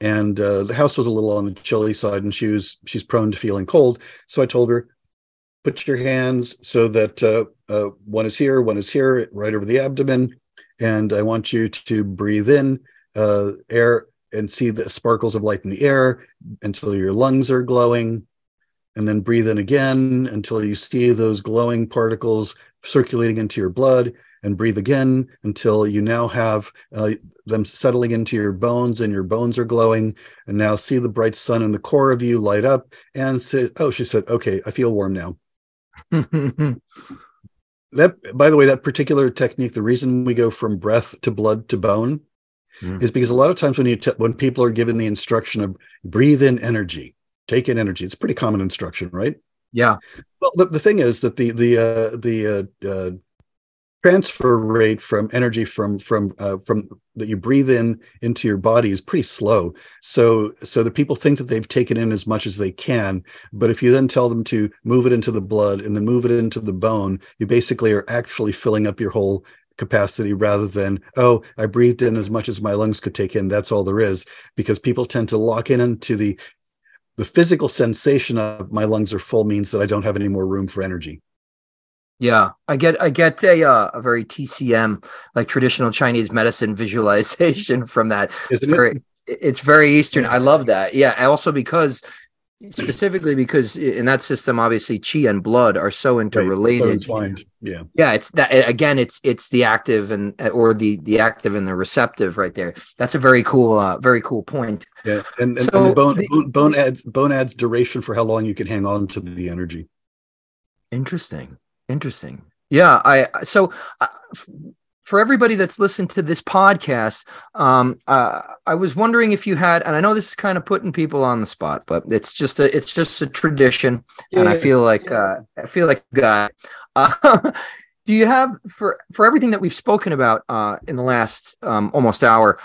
and uh, the house was a little on the chilly side, and she was she's prone to feeling cold. So I told her, put your hands so that uh, uh one is here, one is here, right over the abdomen, and I want you to breathe in uh, air and see the sparkles of light in the air until your lungs are glowing and then breathe in again until you see those glowing particles circulating into your blood and breathe again until you now have uh, them settling into your bones and your bones are glowing. And now see the bright sun in the core of you light up and say, Oh, she said, Okay, I feel warm now. <laughs> that, by the way, that particular technique, the reason we go from breath to blood to bone mm. is because a lot of times when you t- when people are given the instruction of breathe in energy, take in energy, it's pretty common instruction, right? Yeah. Well, the, the thing is that the the uh, the uh, uh, transfer rate from energy from from uh, from that you breathe in into your body is pretty slow. So so the people think that they've taken in as much as they can, but if you then tell them to move it into the blood and then move it into the bone, you basically are actually filling up your whole capacity rather than oh i breathed in as much as my lungs could take in that's all there is because people tend to lock in into the the physical sensation of my lungs are full means that I don't have any more room for energy. Yeah, I get I get a uh, a very TCM like traditional Chinese medicine <laughs> visualization from that. Isn't it's very, it? It's very Eastern. I love that. Yeah, also because specifically because in that system obviously chi and blood are so interrelated right. so yeah. Yeah it's that again it's it's the active and or the the active and the receptive right there. That's a very cool uh very cool point. Yeah and, and, so and bone, the, bone adds bone adds duration for how long you can hang on to the energy. Interesting. Interesting. Yeah i so uh, for everybody that's listened to this podcast, um, uh, I was wondering if you had, and I know this is kind of putting people on the spot, but it's just a, it's just a tradition, yeah. and I feel like, uh, I feel like God. Uh, <laughs> do you have for for everything that we've spoken about uh, in the last um, almost hour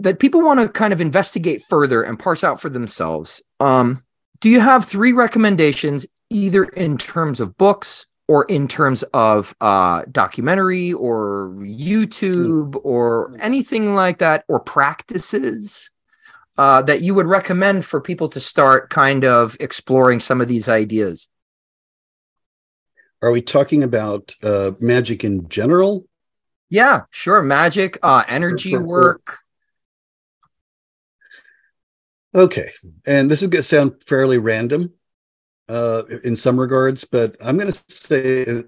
that people want to kind of investigate further and parse out for themselves? Um, do you have three recommendations, either in terms of books or in terms of uh, documentary or YouTube or anything like that, or practices uh, that you would recommend for people to start kind of exploring some of these ideas? Are we talking about uh, magic in general? Yeah, sure. Magic, uh, energy <laughs> work. Okay. And this is going to sound fairly random, uh, in some regards, but I'm going to say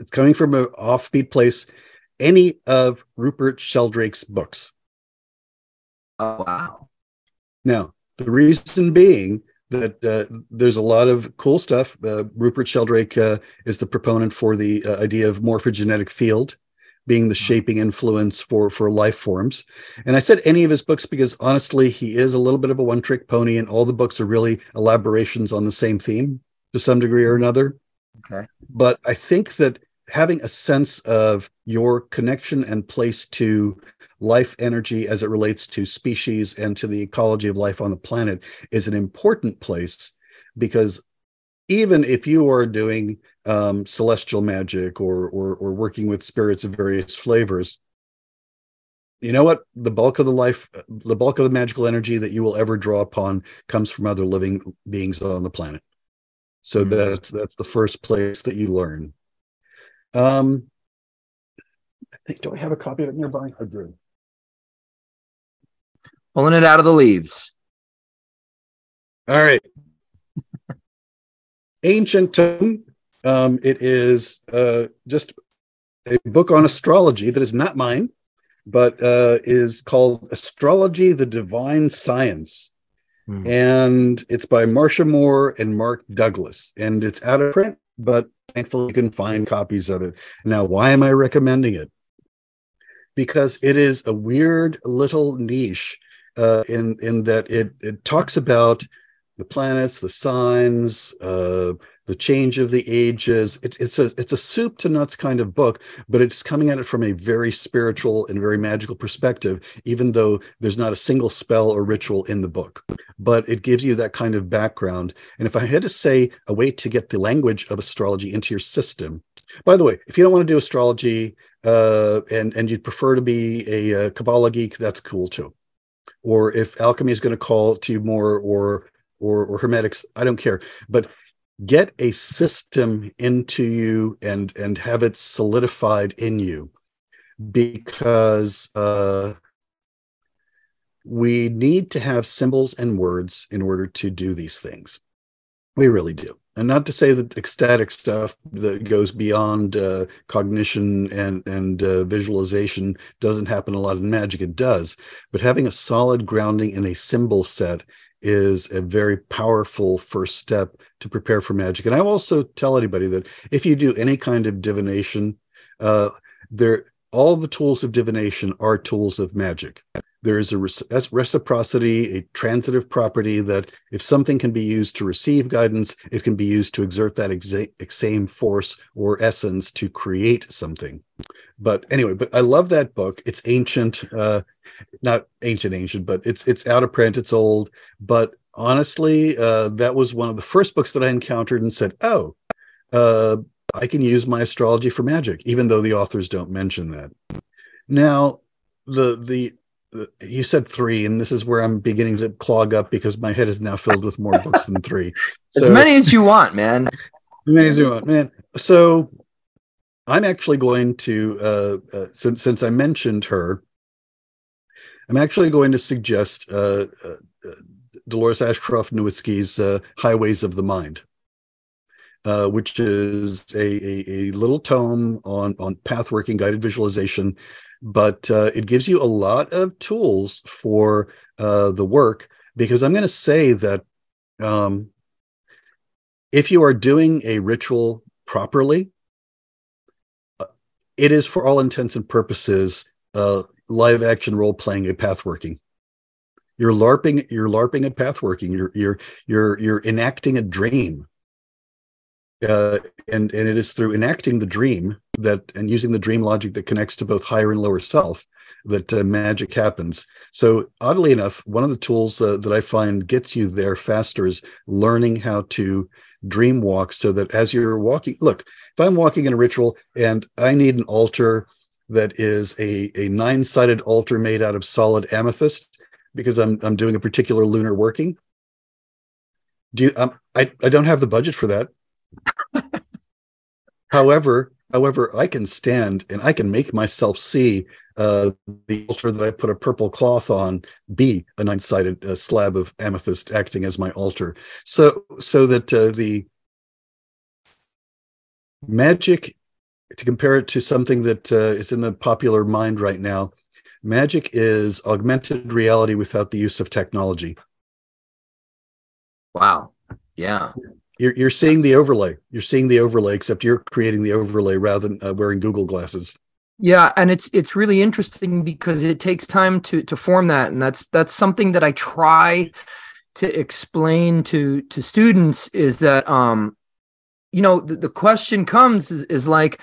it's coming from an offbeat place. Any of Rupert Sheldrake's books. Oh, wow. Now, the reason being that uh, there's a lot of cool stuff. Uh, Rupert Sheldrake uh, is the proponent for the uh, idea of morphogenetic field being the mm-hmm. shaping influence for for life forms. And I said any of his books because honestly, he is a little bit of a one trick pony, and all the books are really elaborations on the same theme to some degree or another. Okay. But I think that having a sense of your connection and place to life energy as it relates to species and to the ecology of life on the planet is an important place because even if you are doing um, celestial magic or, or or working with spirits of various flavors you know what? The bulk of the life the bulk of the magical energy that you will ever draw upon comes from other living beings on the planet. So mm-hmm. that's that's the first place that you learn. Um i think do i have a copy of it nearby? I do. Pulling it out of the leaves. All right. Ancient um, it is uh, just a book on astrology that is not mine, but uh, is called Astrology, the Divine Science. Hmm. And it's by Marcia Moore and Mark Douglas. And it's out of print, but thankfully you can find copies of it. Now, why am I recommending it? Because it is a weird little niche uh, in, in that it, it talks about the planets, the signs, uh, the change of the ages. It, it's a it's a soup to nuts kind of book, but it's coming at it from a very spiritual and very magical perspective. Even though there's not a single spell or ritual in the book, but it gives you that kind of background. And if I had to say a way to get the language of astrology into your system, by the way, if you don't want to do astrology uh, and and you'd prefer to be a, a Kabbalah geek, that's cool too. Or if alchemy is going to call to you more, or or, or hermetics, I don't care. But get a system into you and and have it solidified in you because uh, we need to have symbols and words in order to do these things. We really do. And not to say that ecstatic stuff that goes beyond uh, cognition and and uh, visualization doesn't happen a lot in magic. It does. But having a solid grounding in a symbol set is a very powerful first step to prepare for magic and i also tell anybody that if you do any kind of divination uh, there all the tools of divination are tools of magic there is a reciprocity, a transitive property that if something can be used to receive guidance, it can be used to exert that exa- same force or essence to create something. But anyway, but I love that book. It's ancient, uh, not ancient, ancient, but it's it's out of print. It's old. But honestly, uh, that was one of the first books that I encountered and said, "Oh, uh, I can use my astrology for magic," even though the authors don't mention that. Now, the the you said three, and this is where I'm beginning to clog up because my head is now filled with more books than three. <laughs> So, as many as you want, man. As many as you want, man. So I'm actually going to, uh, uh, since since I mentioned her, I'm actually going to suggest uh, uh Dolores Ashcroft Nowicki's uh, Highways of the Mind. Uh, which is a, a, a, little tome on on path working guided visualization but uh, it gives you a lot of tools for uh, the work because I'm going to say that um, if you are doing a ritual properly, uh, it is for all intents and purposes uh, live action role playing a path working. You're larping. You're larping a path working. You're you're you're you're enacting a dream uh, and and it is through enacting the dream that and using the dream logic that connects to both higher and lower self that uh, magic happens. So oddly enough, one of the tools uh, that I find gets you there faster is learning how to dream walk, so that as you're walking, look, if I'm walking in a ritual and I need an altar that is a a nine sided altar made out of solid amethyst because I'm I'm doing a particular lunar working. Do you, um, I I don't have the budget for that <laughs> however, however, I can stand and I can make myself see uh, the altar that I put a purple cloth on be a nine-sided uh, slab of amethyst acting as my altar. So, so that uh, the magic, to compare it to something that uh, is in the popular mind right now, magic is augmented reality without the use of technology. Wow. Yeah you're, you're seeing the overlay. You're seeing the overlay, except you're creating the overlay rather than uh, wearing Google glasses. Yeah, and it's it's really interesting because it takes time to to form that, and that's that's something that I try to explain to to students is that um you know the, the question comes is, is like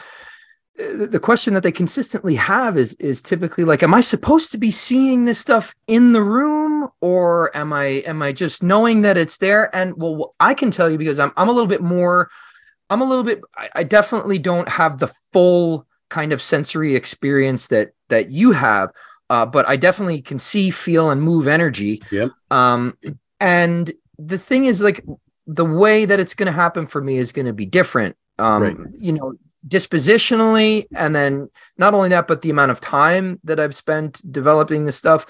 the question that they consistently have is is typically like am i supposed to be seeing this stuff in the room or am i am i just knowing that it's there and well i can tell you because i'm, I'm a little bit more i'm a little bit I, I definitely don't have the full kind of sensory experience that that you have uh, but i definitely can see feel and move energy yep. um and the thing is like the way that it's going to happen for me is going to be different um right. you know dispositionally and then not only that but the amount of time that i've spent developing this stuff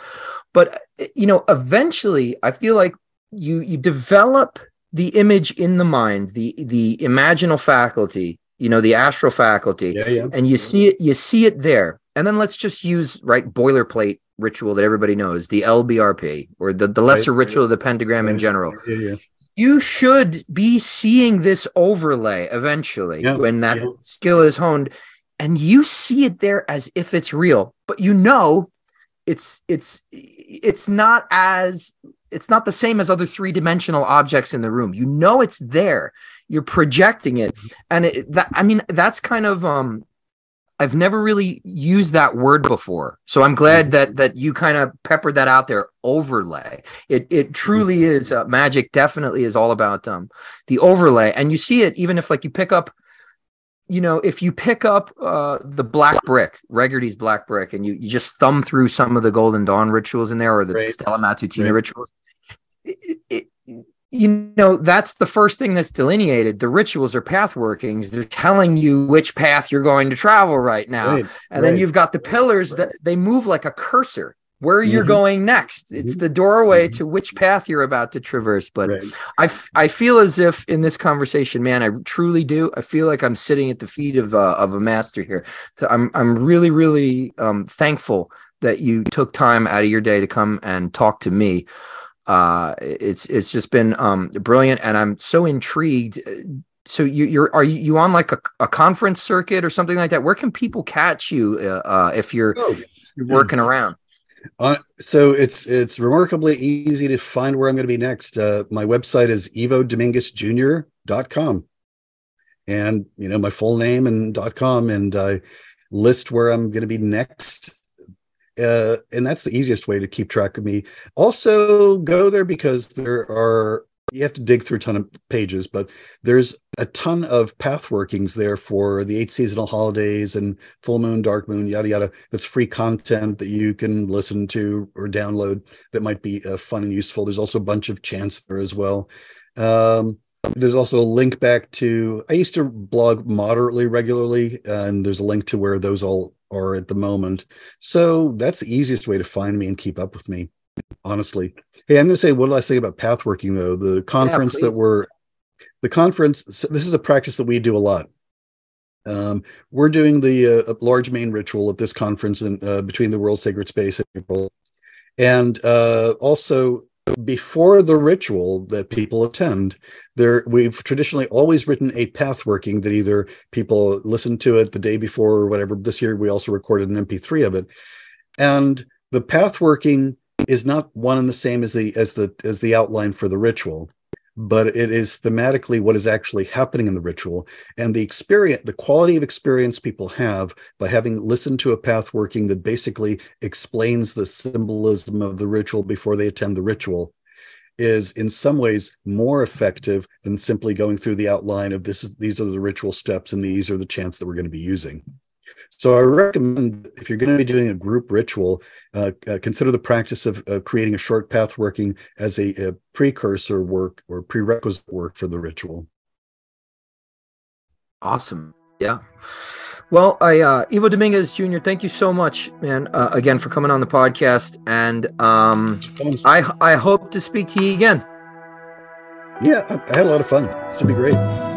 but you know eventually i feel like you you develop the image in the mind the the imaginal faculty you know the astral faculty yeah, yeah. and you see it you see it there and then let's just use right boilerplate ritual that everybody knows the lbrp or the, the lesser right. ritual of the pentagram right. in general yeah, you should be seeing this overlay eventually yeah, when that yeah. skill is honed and you see it there as if it's real but you know it's it's it's not as it's not the same as other three-dimensional objects in the room. You know it's there. You're projecting it. And it, that i mean that's kind of um I've never really used that word before. So I'm glad mm-hmm. that that you kind of peppered that out there. Overlay. It it truly mm-hmm. is uh, magic. Definitely is all about um the overlay, and you see it even if like you pick up, you know, if you pick up uh the black brick, Regardie's black brick, and you you just thumb through some of the Golden Dawn rituals in there or the right. Stella Matutina right. rituals. It, it, you know that's the first thing that's delineated the rituals are path workings they're telling you which path you're going to travel right now right, and right, then you've got the pillars right. that they move like a cursor where you're mm-hmm. going next. It's mm-hmm. the doorway mm-hmm. to which path you're about to traverse. But. I, f- I feel as if in this conversation, man, I truly do. I feel like I'm sitting at the feet of uh, of a master here. So I'm I'm really really um, thankful that you took time out of your day to come and talk to me. Uh, it's it's just been um, brilliant, and I'm so intrigued. So you, you're are you, you on like a, a conference circuit or something like that? Where can people catch you uh, uh if you're, oh, you're working around? Uh, so it's it's remarkably easy to find where I'm going to be next. Uh, my website is ivodominguezjr.com. And you know my full name and .com and I list where I'm going to be next. Uh, and that's the easiest way to keep track of me. Also, go there because there are you have to dig through a ton of pages, but there's a ton of path workings there for the eight seasonal holidays and full moon, dark moon, yada yada. That's free content that you can listen to or download that might be uh, fun and useful. There's also a bunch of chants there as well. Um, there's also a link back to I used to blog moderately regularly, and there's a link to where those all are at the moment. So that's the easiest way to find me and keep up with me honestly. Hey, I'm going to say one last thing about pathworking, though. The conference yeah, that we're, the conference, this is a practice that we do a lot. Um, we're doing the uh, large main ritual at this conference in, uh, between the World Sacred Space and April. And uh, also, before the ritual that people attend, there we've traditionally always written a path working that either people listen to it the day before or whatever. This year, we also recorded an MP3 of it. And the path working is not one and the same as the as the as the outline for the ritual but it is thematically what is actually happening in the ritual. And the experience the quality of experience people have by having listened to a path working that basically explains the symbolism of the ritual before they attend the ritual is in some ways more effective than simply going through the outline of this is these are the ritual steps and these are the chants that we're going to be using so I recommend if you're going to be doing a group ritual, uh, uh, consider the practice of uh, creating a short path working as a, a, precursor work or prerequisite work for the ritual. Awesome. Yeah. Well, I uh, Ivo Dominguez Jr. Thank you so much, man, uh, again for coming on the podcast, and um, I I hope to speak to you again. Yeah, I had a lot of fun. This would be great.